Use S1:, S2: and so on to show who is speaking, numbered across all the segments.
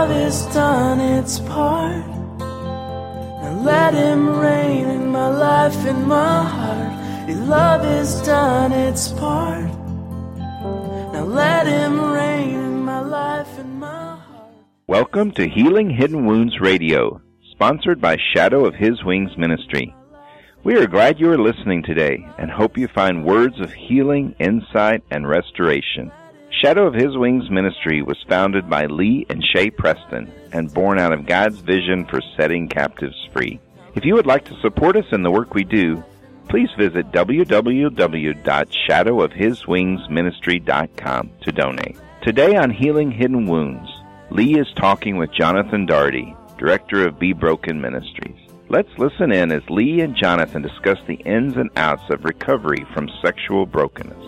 S1: love has done its part. Now let him reign in my life, in my heart. Your love has done its part. Now let him reign in my life, in my heart.
S2: Welcome to Healing Hidden Wounds Radio, sponsored by Shadow of His Wings Ministry. We are glad you are listening today and hope you find words of healing, insight, and restoration. Shadow of His Wings Ministry was founded by Lee and Shay Preston and born out of God's vision for setting captives free. If you would like to support us in the work we do, please visit www.shadowofhiswingsministry.com to donate. Today on Healing Hidden Wounds, Lee is talking with Jonathan Daugherty, director of Be Broken Ministries. Let's listen in as Lee and Jonathan discuss the ins and outs of recovery from sexual brokenness.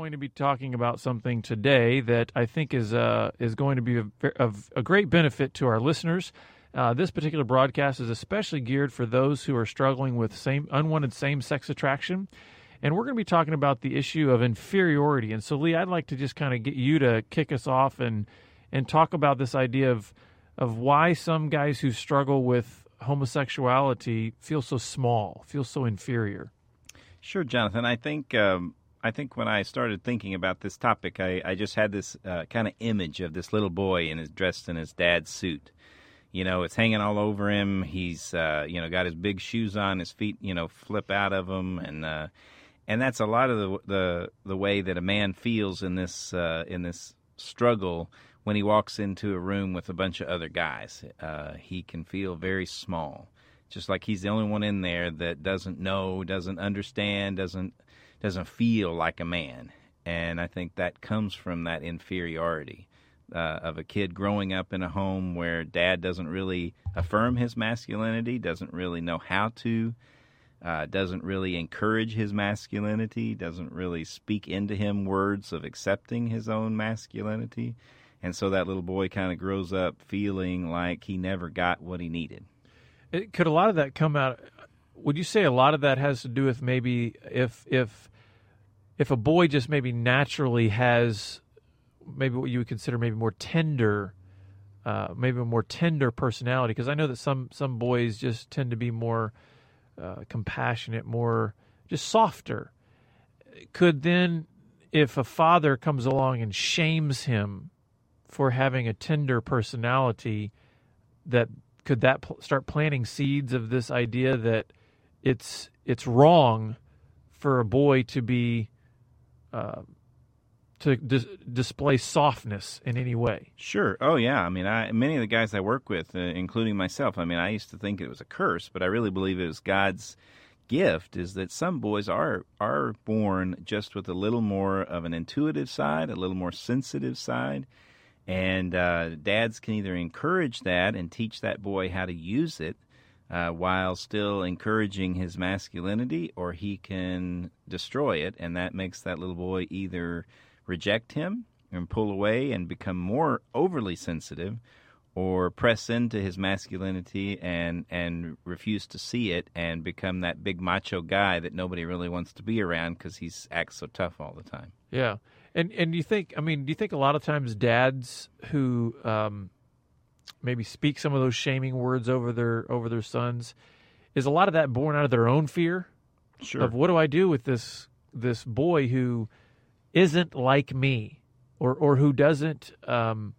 S3: Going to be talking about something today that I think is uh, is going to be of, a great benefit to our listeners. Uh, this particular broadcast is especially geared for those who are struggling with same unwanted same sex attraction, and we're going to be talking about the issue of inferiority. And so, Lee, I'd like to just kind of get you to kick us off and and talk about this idea of of why some guys who struggle with homosexuality feel so small, feel so inferior.
S4: Sure, Jonathan. I think um, I think when I started thinking about this topic, I, I just had this uh, kind of image of this little boy in his dressed in his dad's suit. You know, it's hanging all over him. He's uh, you know got his big shoes on. His feet you know flip out of him, and uh, and that's a lot of the the the way that a man feels in this uh, in this struggle when he walks into a room with a bunch of other guys. Uh, he can feel very small, just like he's the only one in there that doesn't know, doesn't understand, doesn't doesn't feel like a man. And I think that comes from that inferiority uh, of a kid growing up in a home where dad doesn't really affirm his masculinity, doesn't really know how to, uh, doesn't really encourage his masculinity, doesn't really speak into him words of accepting his own masculinity. And so that little boy kind of grows up feeling like he never got what he needed.
S3: It, could a lot of that come out? Would you say a lot of that has to do with maybe if if if a boy just maybe naturally has maybe what you would consider maybe more tender, uh, maybe a more tender personality? Because I know that some some boys just tend to be more uh, compassionate, more just softer. Could then, if a father comes along and shames him for having a tender personality, that could that pl- start planting seeds of this idea that it's it's wrong for a boy to be uh, to dis- display softness in any way.
S4: Sure. Oh, yeah. I mean, I, many of the guys I work with, uh, including myself, I mean, I used to think it was a curse, but I really believe it was God's gift. Is that some boys are are born just with a little more of an intuitive side, a little more sensitive side, and uh, dads can either encourage that and teach that boy how to use it. Uh, while still encouraging his masculinity, or he can destroy it, and that makes that little boy either reject him and pull away and become more overly sensitive or press into his masculinity and and refuse to see it and become that big macho guy that nobody really wants to be around because he acts so tough all the time.
S3: Yeah, and and you think I mean, do you think a lot of times dads who um, maybe speak some of those shaming words over their over their sons is a lot of that born out of their own fear
S4: Sure.
S3: of what do I do with this this boy who isn't like me or or who doesn't um,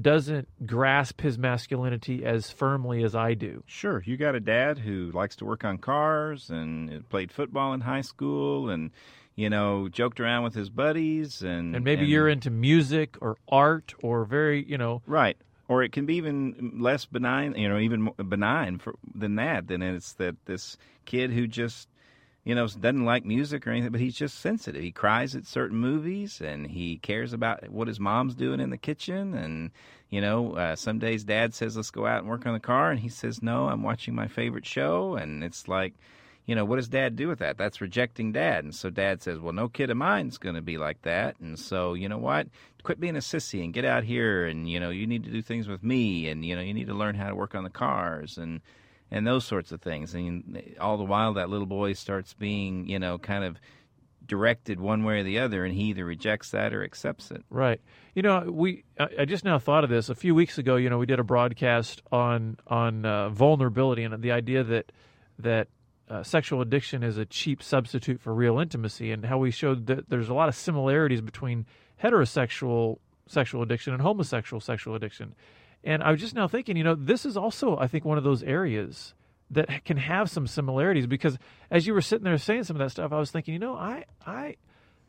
S3: doesn't grasp his masculinity as firmly as I do.
S4: Sure. You got a dad who likes to work on cars and played football in high school and you know joked around with his buddies and
S3: And maybe you're into music or art or very, you know,
S4: right or it can be even less benign you know even benign for, than that then it's that this kid who just you know doesn't like music or anything but he's just sensitive. He cries at certain movies and he cares about what his mom's doing in the kitchen. And you know uh, some days dad says let's go out and work on the car. And he says no i'm watching my favorite show. And it's like you know, what does dad do with that? That's rejecting dad. And so dad says, well, no kid of mine's going to be like that. And so, you know what? Quit being a sissy and get out here. And, you know, you need to do things with me. And, you know, you need to learn how to work on the cars and, and those sorts of things. And all the while, that little boy starts being, you know, kind of directed one way or the other, and he either rejects that or accepts it.
S3: Right. You know, we I, just now thought of this a few weeks ago. You know, we did a broadcast on on uh, vulnerability and the idea that that uh, sexual addiction is a cheap substitute for real intimacy, and how we showed that there's a lot of similarities between heterosexual sexual addiction and homosexual sexual addiction. And I was just now thinking, you know, this is also, I think, one of those areas that can have some similarities because as you were sitting there saying some of that stuff, I was thinking, you know, I, I,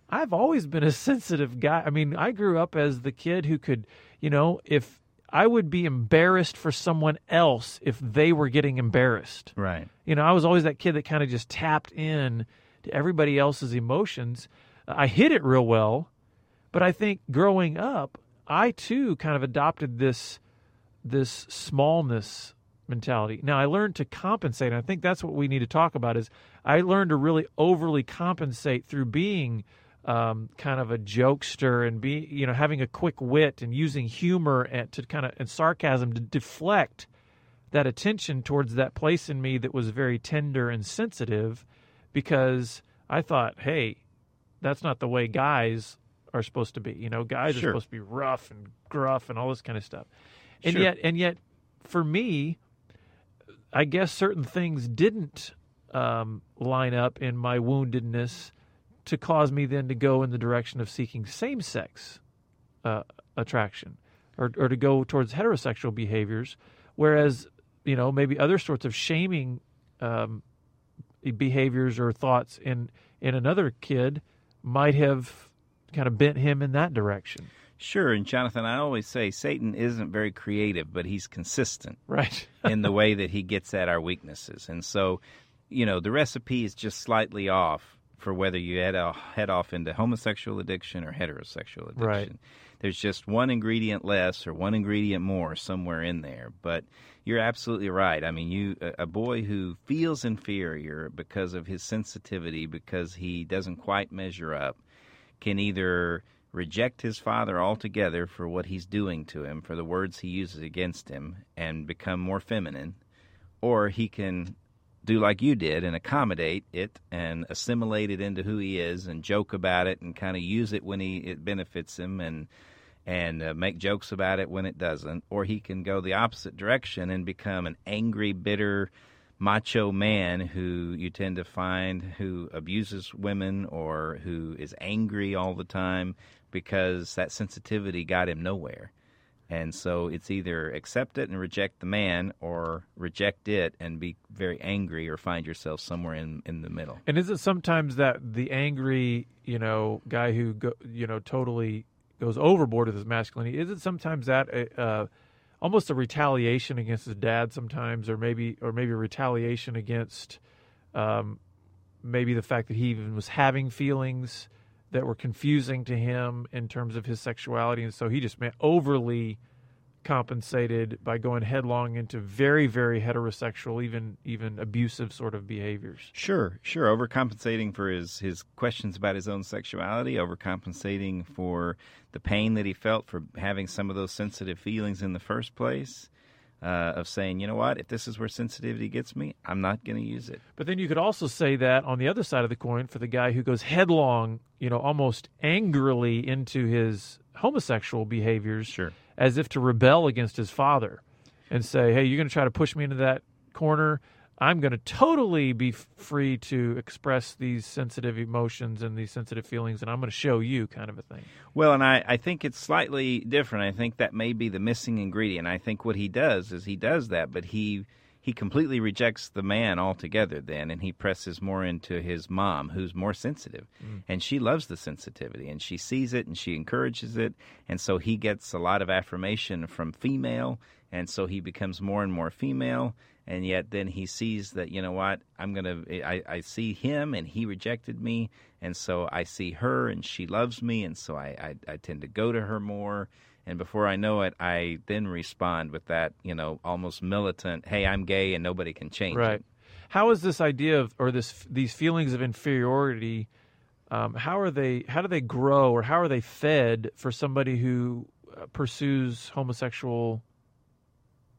S3: I've always been a sensitive guy. I mean, I grew up as the kid who could, you know, if I would be embarrassed for someone else if they were getting embarrassed.
S4: Right.
S3: You know, I was always that kid that kind of just tapped in to everybody else's emotions. I hid it real well, but I think growing up, I too kind of adopted this this smallness mentality. Now I learned to compensate. And I think that's what we need to talk about. Is I learned to really overly compensate through being um, kind of a jokester and be you know having a quick wit and using humor and to kind of and sarcasm to deflect that attention towards that place in me that was very tender and sensitive because I thought, hey, that's not the way guys are supposed to be. You know, guys
S4: Sure.
S3: are supposed to be rough and gruff and all this kind of stuff. And
S4: Sure.
S3: yet, and yet, for me, I guess certain things didn't um, line up in my woundedness to cause me then to go in the direction of seeking same-sex uh, attraction, or or to go towards heterosexual behaviors, whereas you know maybe other sorts of shaming um, behaviors or thoughts in in another kid might have kind of bent him in that direction.
S4: Sure. And Jonathan, I always say Satan isn't very creative, but he's consistent
S3: Right.
S4: in the way that he gets at our weaknesses. And so, you know, the recipe is just slightly off for whether you head off, head off into homosexual addiction or heterosexual addiction.
S3: Right.
S4: There's just one ingredient less or one ingredient more somewhere in there. But you're absolutely right. I mean, you a boy who feels inferior because of his sensitivity, because he doesn't quite measure up, can either reject his father altogether for what he's doing to him, for the words he uses against him, and become more feminine, or he can do like you did and accommodate it and assimilate it into who he is and joke about it and kind of use it when he it benefits him and and uh, make jokes about it when it doesn't. Or he can go the opposite direction and become an angry bitter macho man who you tend to find who abuses women or who is angry all the time because that sensitivity got him nowhere and so it's either accept it and reject the man or reject it and be very angry or find yourself somewhere in, in the middle.
S3: And is it sometimes that the angry, you know, guy who go, you know, totally goes overboard with his masculinity? Is it sometimes that uh, uh, almost a retaliation against his dad sometimes, or maybe, or maybe a retaliation against, um, maybe the fact that he even was having feelings that were confusing to him in terms of his sexuality, and so he just overly compensated by going headlong into very, very heterosexual, even even abusive sort of behaviors.
S4: Sure, sure. Overcompensating for his, his questions about his own sexuality, overcompensating for the pain that he felt for having some of those sensitive feelings in the first place. Uh, of saying, you know what, if this is where sensitivity gets me, I'm not going to use it.
S3: But then you could also say that on the other side of the coin for the guy who goes headlong, you know, almost angrily into his homosexual behaviors,
S4: Sure.
S3: as if to rebel against his father and say, "Hey, you're going to try to push me into that corner. I'm going to totally be free to express these sensitive emotions and these sensitive feelings, and I'm going to show you," kind of a thing.
S4: Well, and I, I think it's slightly different. I think that may be the missing ingredient. I think what he does is he does that, but he he completely rejects the man altogether then and he presses more into his mom who's more sensitive mm. and she loves the sensitivity and she sees it and she encourages it and so he gets a lot of affirmation from female and so he becomes more and more female and yet then he sees that you know what i'm gonna I, I see him and he rejected me and so i see her and she loves me and so I, I, I tend to go to her more and before i know it i then respond with that you know almost militant hey i'm gay and nobody can change
S3: Right.
S4: it
S3: how is this idea of or this these feelings of inferiority? Um, how are they? How do they grow, or how are they fed for somebody who uh, pursues homosexual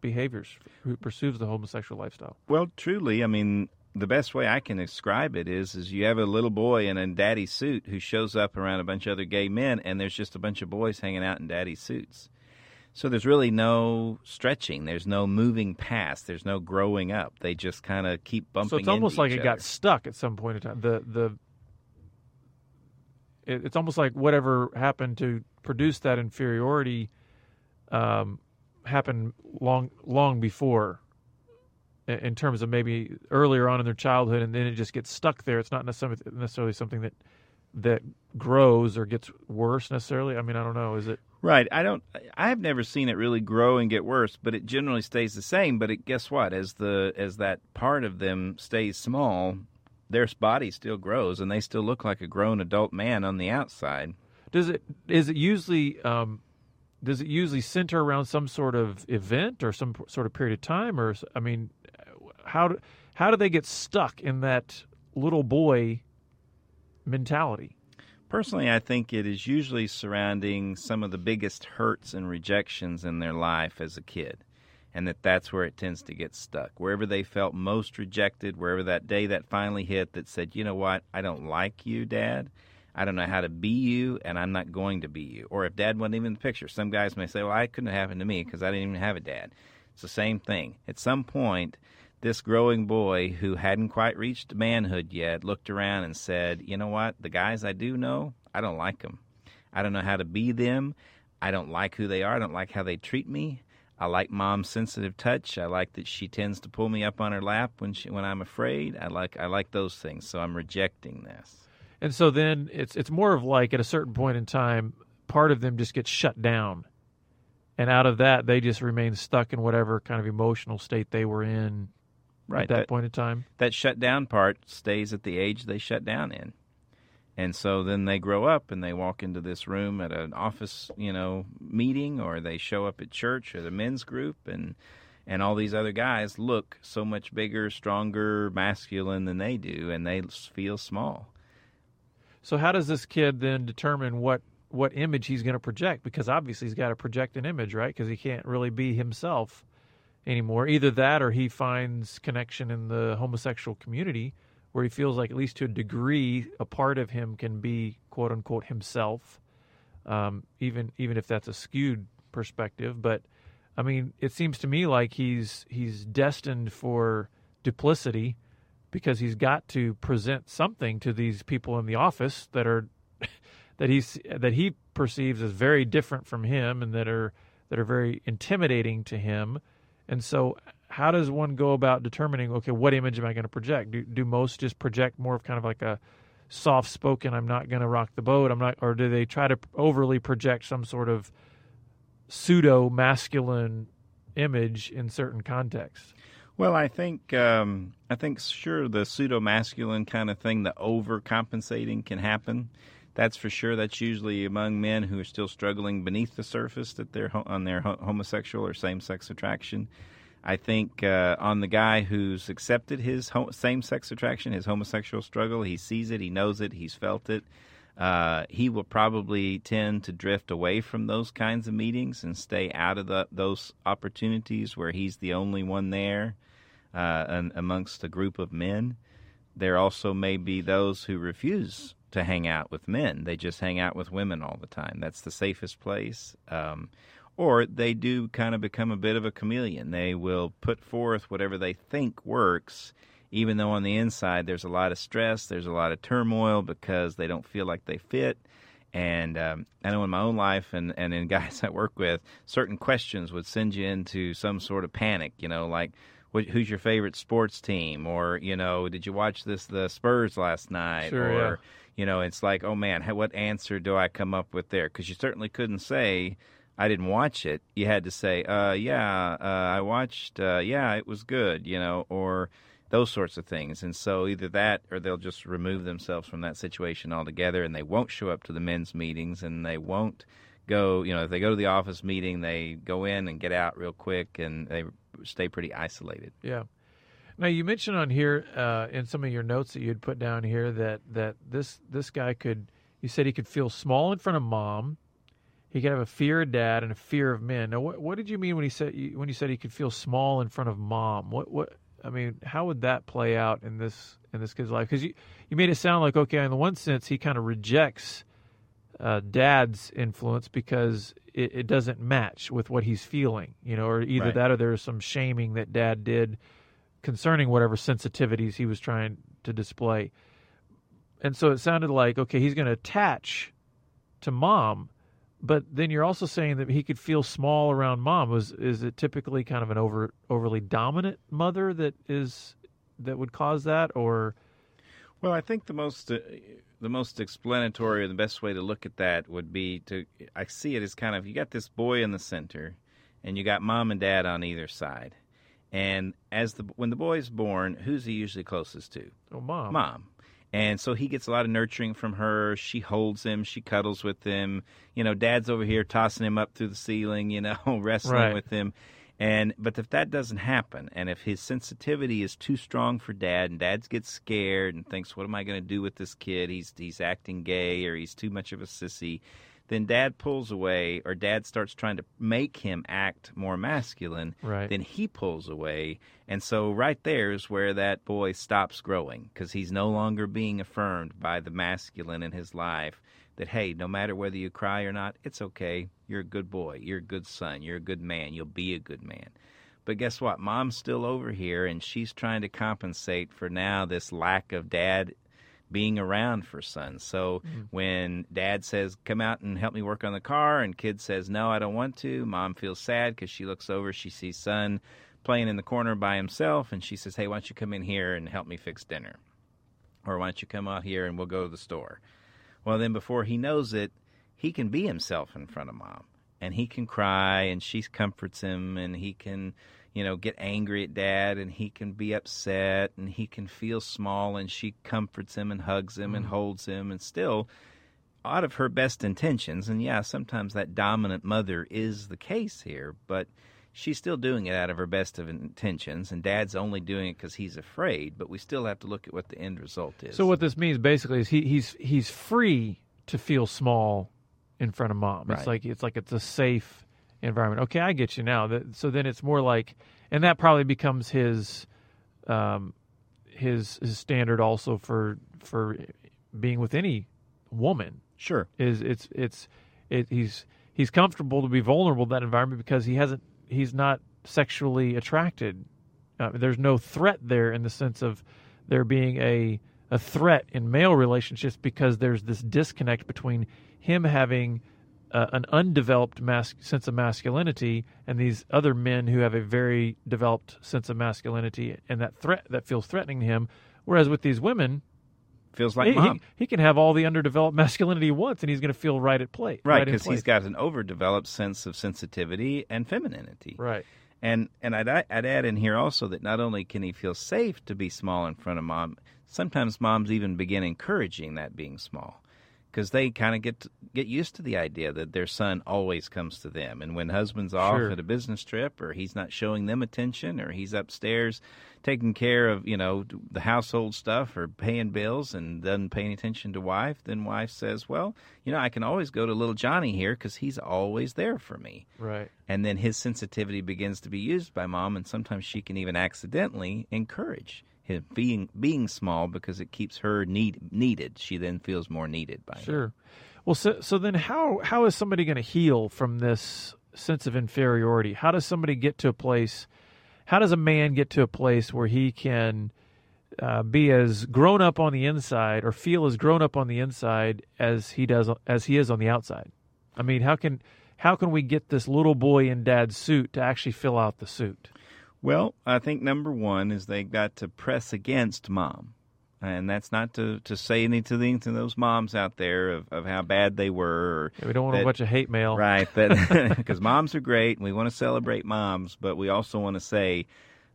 S3: behaviors, who pursues the homosexual lifestyle?
S4: Well, truly, I mean, the best way I can describe it is is you have a little boy in a daddy suit who shows up around a bunch of other gay men and there's just a bunch of boys hanging out in daddy suits. So there's really no stretching, there's no moving past, there's no growing up. They just kind of keep bumping
S3: So it's almost like it got stuck at some point in time. The the it, it's almost like whatever happened to produce that inferiority um, happened long long before. In terms of maybe earlier on in their childhood, and then it just gets stuck there. It's not necessarily necessarily something that that grows or gets worse necessarily. I mean, I don't know. Is it?
S4: Right. I don't. I have never seen it really grow and get worse, but it generally stays the same. But it, guess what? As the as that part of them stays small, their body still grows, and they still look like a grown adult man on the outside.
S3: Does it is it usually um, does it usually center around some sort of event or some sort of period of time or i mean how do, how do they get stuck in that little boy mentality?
S4: Personally, I think it is usually surrounding some of the biggest hurts and rejections in their life as a kid. And that that's where it tends to get stuck. Wherever they felt most rejected, wherever that day that finally hit that said, you know what, I don't like you, Dad. I don't know how to be you, and I'm not going to be you. Or if Dad wasn't even in the picture. Some guys may say, well, I couldn't have happened to me because I didn't even have a dad. It's the same thing. At some point, this growing boy who hadn't quite reached manhood yet looked around and said, You know what? The guys I do know, I don't like them. I don't know how to be them. I don't like who they are. I don't like how they treat me. I like mom's sensitive touch. I like that she tends to pull me up on her lap when she when I'm afraid. I like I like those things. So I'm rejecting this.
S3: And so then it's it's more of like at a certain point in time, part of them just gets shut down, and out of that they just remain stuck in whatever kind of emotional state they were in
S4: Right.
S3: at that,
S4: that-
S3: point in time.
S4: that shutdown part stays at the age they shut down in. And so then they grow up and they walk into this room at an office, you know, meeting or they show up at church or the men's group and and all these other guys look so much bigger, stronger, masculine than they do and they feel small.
S3: So how does this kid then determine what what image he's going to project? Because obviously he's got to project an image, right? Because he can't really be himself anymore. Either that, or he finds connection in the homosexual community, where he feels like at least to a degree, a part of him can be quote unquote himself, um, even even if that's a skewed perspective. But I mean, it seems to me like he's he's destined for duplicity because he's got to present something to these people in the office that are that he's that he perceives as very different from him and that are that are very intimidating to him. And so how does one go about determining okay what image am I going to project? Do do most just project more of kind of like a soft spoken I'm not going to rock the boat, I'm not or do they try to overly project some sort of pseudo masculine image in certain contexts?
S4: Well, I think um, I think sure the pseudo masculine kind of thing, the overcompensating can happen. That's for sure. That's usually among men who are still struggling beneath the surface that they're on their ho- homosexual or same sex attraction. I think uh, on the guy who's accepted his ho- same sex attraction, his homosexual struggle, he sees it, he knows it, he's felt it. Uh, he will probably tend to drift away from those kinds of meetings and stay out of the, those opportunities where he's the only one there uh, and amongst a group of men. There also may be those who refuse to hang out with men. They just hang out with women all the time. That's the safest place. Um, or they do kind of become a bit of a chameleon. They will put forth whatever they think works, even though on the inside there's a lot of stress, there's a lot of turmoil because they don't feel like they fit. And um, I know in my own life and, and in guys I work with, certain questions would send you into some sort of panic, you know, like, who's your favorite sports team? Or, you know, did you watch this, the Spurs last night?
S3: Sure,
S4: or,
S3: yeah.
S4: you know, it's like, oh man, what answer do I come up with there? Because you certainly couldn't say, I didn't watch it. You had to say, uh, yeah, uh, I watched, uh, yeah, it was good, you know, or those sorts of things. And so either that or they'll just remove themselves from that situation altogether and they won't show up to the men's meetings and they won't go, you know, if they go to the office meeting, they go in and get out real quick and they stay pretty isolated.
S3: Yeah. Now you mentioned on here uh, in some of your notes that you had put down here that that this this guy could. You said he could feel small in front of mom. He could have a fear of dad and a fear of men. Now, what what did you mean when he said when you said he could feel small in front of mom? What what I mean, how would that play out in this in this kid's life? Because you you made it sound like okay, in the one sense, he kind of rejects uh, dad's influence because it, it, doesn't match with what he's feeling, you know, or either
S4: right.
S3: that or there's some shaming that dad did concerning whatever sensitivities he was trying to display. And so it sounded like okay, he's going to attach to mom, but then you're also saying that he could feel small around mom. Was is it typically kind of an over overly dominant mother that is that would cause that, or?
S4: Well, I think the most uh, the most explanatory or the best way to look at that would be to I see it as kind of you got this boy in the center, and you got mom and dad on either side, and as the when the boy's born, who's he usually closest to?
S3: Oh, mom.
S4: Mom. And so he gets a lot of nurturing from her. She holds him. She cuddles with him. You know, dad's over here tossing him up through the ceiling, you know, wrestling
S3: Right.
S4: with him. And but if that doesn't happen, and if his sensitivity is too strong for dad, and dad gets scared and thinks, "What am I going to do with this kid? He's he's acting gay, or he's too much of a sissy," then dad pulls away, or dad starts trying to make him act more masculine.
S3: Right.
S4: Then he pulls away, and so right there is where that boy stops growing because he's no longer being affirmed by the masculine in his life. That hey, no matter whether you cry or not, it's okay. You're a good boy. You're a good son. You're a good man. You'll be a good man. But guess what? Mom's still over here, and she's trying to compensate for now this lack of dad being around for son. So mm-hmm. when dad says, "Come out and help me work on the car," and kid says, "No, I don't want to," mom feels sad because she looks over, she sees son playing in the corner by himself, and she says, "Hey, why don't you come in here and help me fix dinner?" Or why don't you come out here and we'll go to the store? Well, then before he knows it, he can be himself in front of mom. And he can cry and she comforts him and he can, you know, get angry at dad and he can be upset and he can feel small and she comforts him and hugs him and mm. holds him and still out of her best intentions and yeah, sometimes that dominant mother is the case here, but she's still doing it out of her best of intentions and dad's only doing it cuz he's afraid, but we still have to look at what the end result is.
S3: So what this means basically is he, he's he's free to feel small in front of mom. It's like it's like it's a safe environment. Okay, I get you now. So then it's more like, and that probably becomes his, um, his his standard also for for being with any woman
S4: Sure.
S3: is it's it's it, he's he's comfortable to be vulnerable in that environment because he hasn't he's not sexually attracted. Uh, there's no threat there in the sense of there being a a threat in male relationships because there's this disconnect between him having uh, an undeveloped mas- sense of masculinity and these other men who have a very developed sense of masculinity and that threat that feels threatening to him whereas with these women
S4: Feels like
S3: he,
S4: mom.
S3: he, he can have all the underdeveloped masculinity he wants, and he's going to feel right at play.
S4: Right, because he's got an overdeveloped sense of sensitivity and femininity.
S3: right.
S4: And and I'd I'd add in here also that not only can he feel safe to be small in front of mom, sometimes moms even begin encouraging that being small, because they kind of get get used to the idea that their son always comes to them. And when husband's off
S3: Sure.
S4: at a business trip, or he's not showing them attention, or he's upstairs taking care of you know the household stuff or paying bills and doesn't pay any attention to wife, then wife says, "Well, you know, I can always go to little Johnny here because he's always there for me."
S3: Right.
S4: and then his sensitivity begins to be used by mom and sometimes she can even accidentally encourage him being being small because it keeps her need, needed she then feels more needed by him.
S3: Sure. Well, so so then how how is somebody going to heal from this sense of inferiority? How does somebody get to a place? How does a man get to a place where he can uh, be as grown up on the inside or feel as grown up on the inside as he does as he is on the outside? I mean, how can how can we get this little boy in dad's suit to actually fill out the suit?
S4: Well i think number one is they got to press against mom and that's not to, to say anything to those moms out there of, of how bad they were or
S3: We don't want a bunch of hate mail.
S4: Right, because moms are great, and we want to celebrate moms, but we also want to say,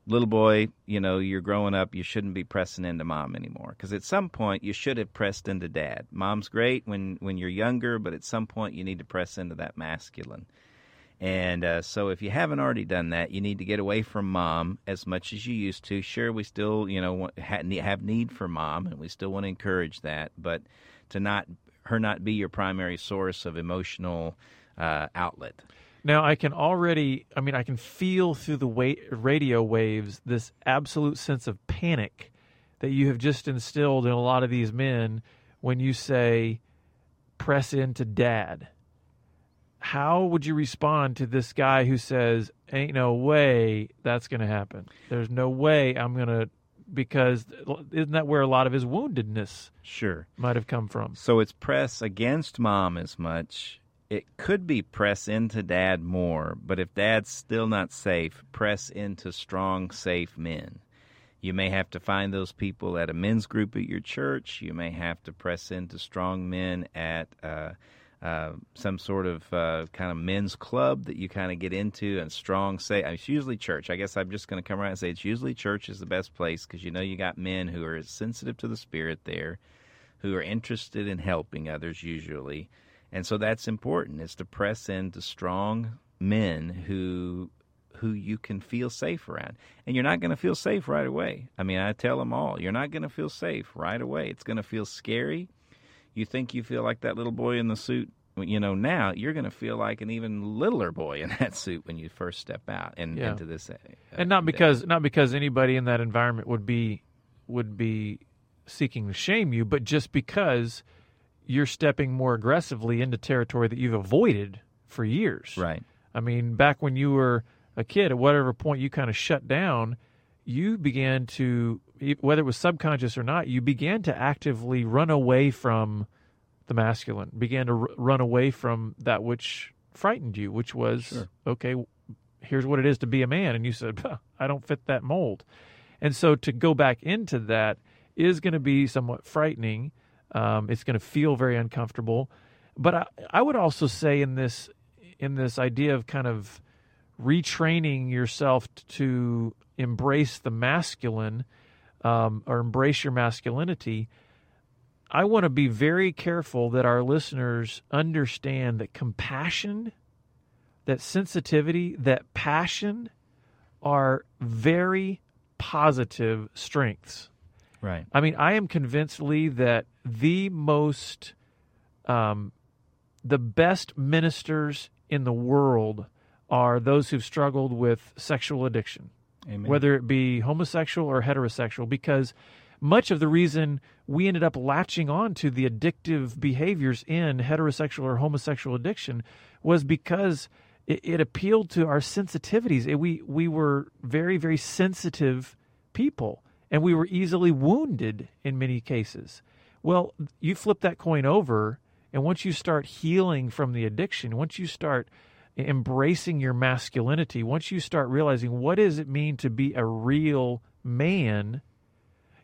S4: little boy, you know, you're growing up, you shouldn't be pressing into mom anymore. Because at some point, you should have pressed into dad. Mom's great when when you're younger, but at some point, you need to press into that masculine. And uh, so, if you haven't already done that, you need to get away from mom as much as you used to. Sure, we still, you know, have need for mom, and we still want to encourage that, but to not her not be your primary source of emotional uh, outlet.
S3: Now I can already, I mean, I can feel through the wa- radio waves this absolute sense of panic that you have just instilled in a lot of these men when you say, press into dad. How would you respond to this guy who says, ain't no way that's going to happen? There's no way I'm going to because isn't that where a lot of his woundedness
S4: sure
S3: might have come from?
S4: So it's press against mom as much. It could be press into dad more, but if dad's still not safe, press into strong, safe men. You may have to find those people at a men's group at your church. You may have to press into strong men at uh, uh, some sort of uh, kind of men's club that you kind of get into and strong say it's usually church. I guess i'm just going to come around and say it's usually church is the best place because you know you got men who are sensitive to the spirit there who are interested in helping others usually. And so that's important is to press into strong men who who you can feel safe around. And you're not going to feel safe right away. I mean i tell them all you're not going to feel safe right away. It's going to feel scary you think you feel like that little boy in the suit you know now you're going to feel like an even littler boy in that suit when you first step out and yeah. into this uh,
S3: and not because day. not because anybody in that environment would be would be seeking to shame you but just because you're stepping more aggressively into territory that you've avoided for years
S4: right
S3: i mean back when you were a kid at whatever point you kind of shut down you began to whether it was subconscious or not, you began to actively run away from the masculine, began to r- run away from that which frightened you, which was sure. okay. Here's what it is to be a man, and you said, "I don't fit that mold," and so to go back into that is going to be somewhat frightening. Um, it's going to feel very uncomfortable, but I, I would also say in this in this idea of kind of retraining yourself to embrace the masculine um, or embrace your masculinity, I want to be very careful that our listeners understand that compassion, that sensitivity, that passion are very positive strengths.
S4: Right.
S3: I mean, I am convinced, Lee, that the most, um, the best ministers in the world are those who've struggled with sexual addiction.
S4: Amen.
S3: whether it be homosexual or heterosexual, because much of the reason we ended up latching on to the addictive behaviors in heterosexual or homosexual addiction was because it, it appealed to our sensitivities. It, we we were very very sensitive people, and we were easily wounded in many cases. Well, you flip that coin over, and once you start healing from the addiction, once you start embracing your masculinity, once you start realizing what does it mean to be a real man,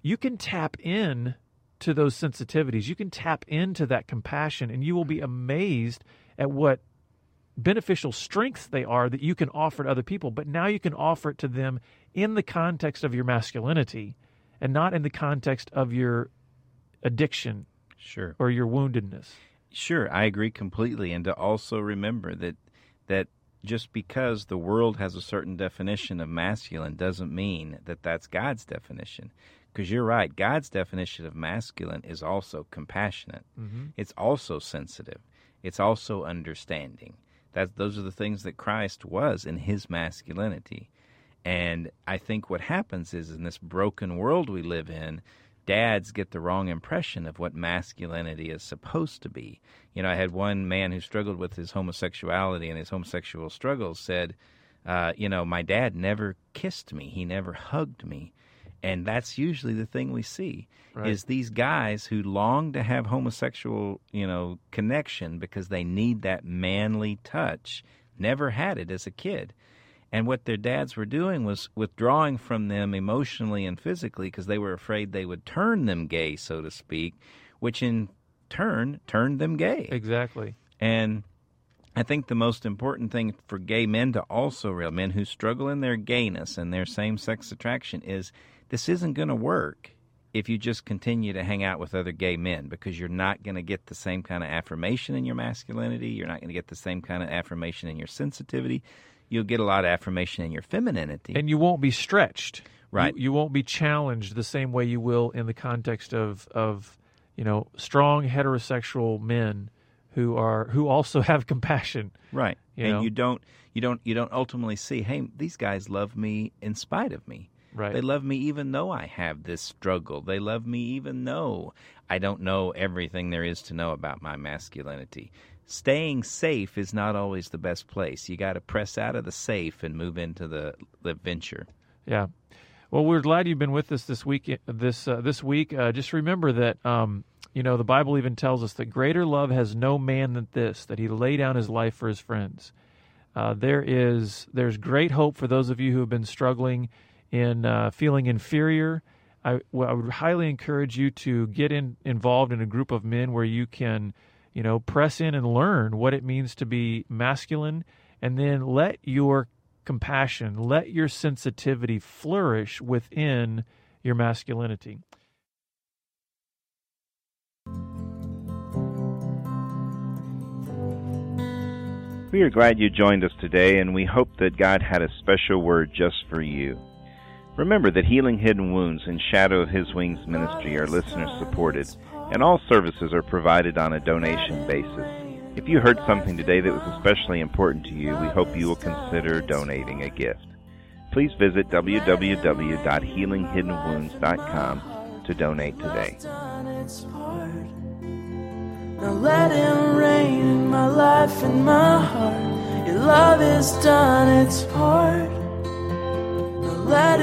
S3: you can tap in to those sensitivities. You can tap into that compassion and you will be amazed at what beneficial strengths they are that you can offer to other people. But now you can offer it to them in the context of your masculinity and not in the context of your addiction
S4: sure
S3: or your woundedness.
S4: Sure, I agree completely and to also remember that that just because the world has a certain definition of masculine doesn't mean that that's God's definition. Because you're right, God's definition of masculine is also compassionate. Mm-hmm. It's also sensitive. It's also understanding. That those are the things that Christ was in his masculinity. And I think what happens is in this broken world we live in, dads get the wrong impression of what masculinity is supposed to be. You know, I had one man who struggled with his homosexuality and his homosexual struggles said, uh, you know, my dad never kissed me, he never hugged me. And that's usually the thing we see right. is these guys who long to have homosexual, you know, connection because they need that manly touch, never had it as a kid. And what their dads were doing was withdrawing from them emotionally and physically because they were afraid they would turn them gay, so to speak, which in turn turned them gay.
S3: Exactly.
S4: And I think the most important thing for gay men to also real men who struggle in their gayness and their same sex attraction is this isn't going to work. if you just continue to hang out with other gay men because you're not going to get the same kind of affirmation in your masculinity. You're not going to get the same kind of affirmation in your sensitivity. You'll get a lot of affirmation in your femininity.
S3: And you won't be stretched.
S4: Right.
S3: You, you won't be challenged the same way you will in the context of, of you know, strong heterosexual men who are who also have compassion.
S4: right.
S3: you
S4: and
S3: know?
S4: you don't you don't you don't ultimately see, hey, these guys love me in spite of me.
S3: Right.
S4: They love me even though I have this struggle. They love me even though I don't know everything there is to know about my masculinity. Staying safe is not always the best place. You got to press out of the safe and move into the, the venture.
S3: Yeah. Well, we're glad you've been with us this week. This uh, this week, uh, just remember that um, you know the Bible even tells us that greater love has no man than this, that he lay down his life for his friends. Uh, there is there's great hope for those of you who have been struggling in uh, feeling inferior. I, well, I would highly encourage you to get in, involved in a group of men where you can, you know, press in and learn what it means to be masculine, and then let your compassion, let your sensitivity flourish within your masculinity.
S2: We are glad you joined us today, and we hope that God had a special word just for you. Remember that Healing Hidden Wounds and Shadow of His Wings ministry are listener supported, and all services are provided on a donation basis. If you heard something today that was especially important to you, we hope you will consider donating a gift. Please visit www.healinghiddenwounds.com to donate today.
S1: Now let in my life and my heart. Your love has done its part. Now let.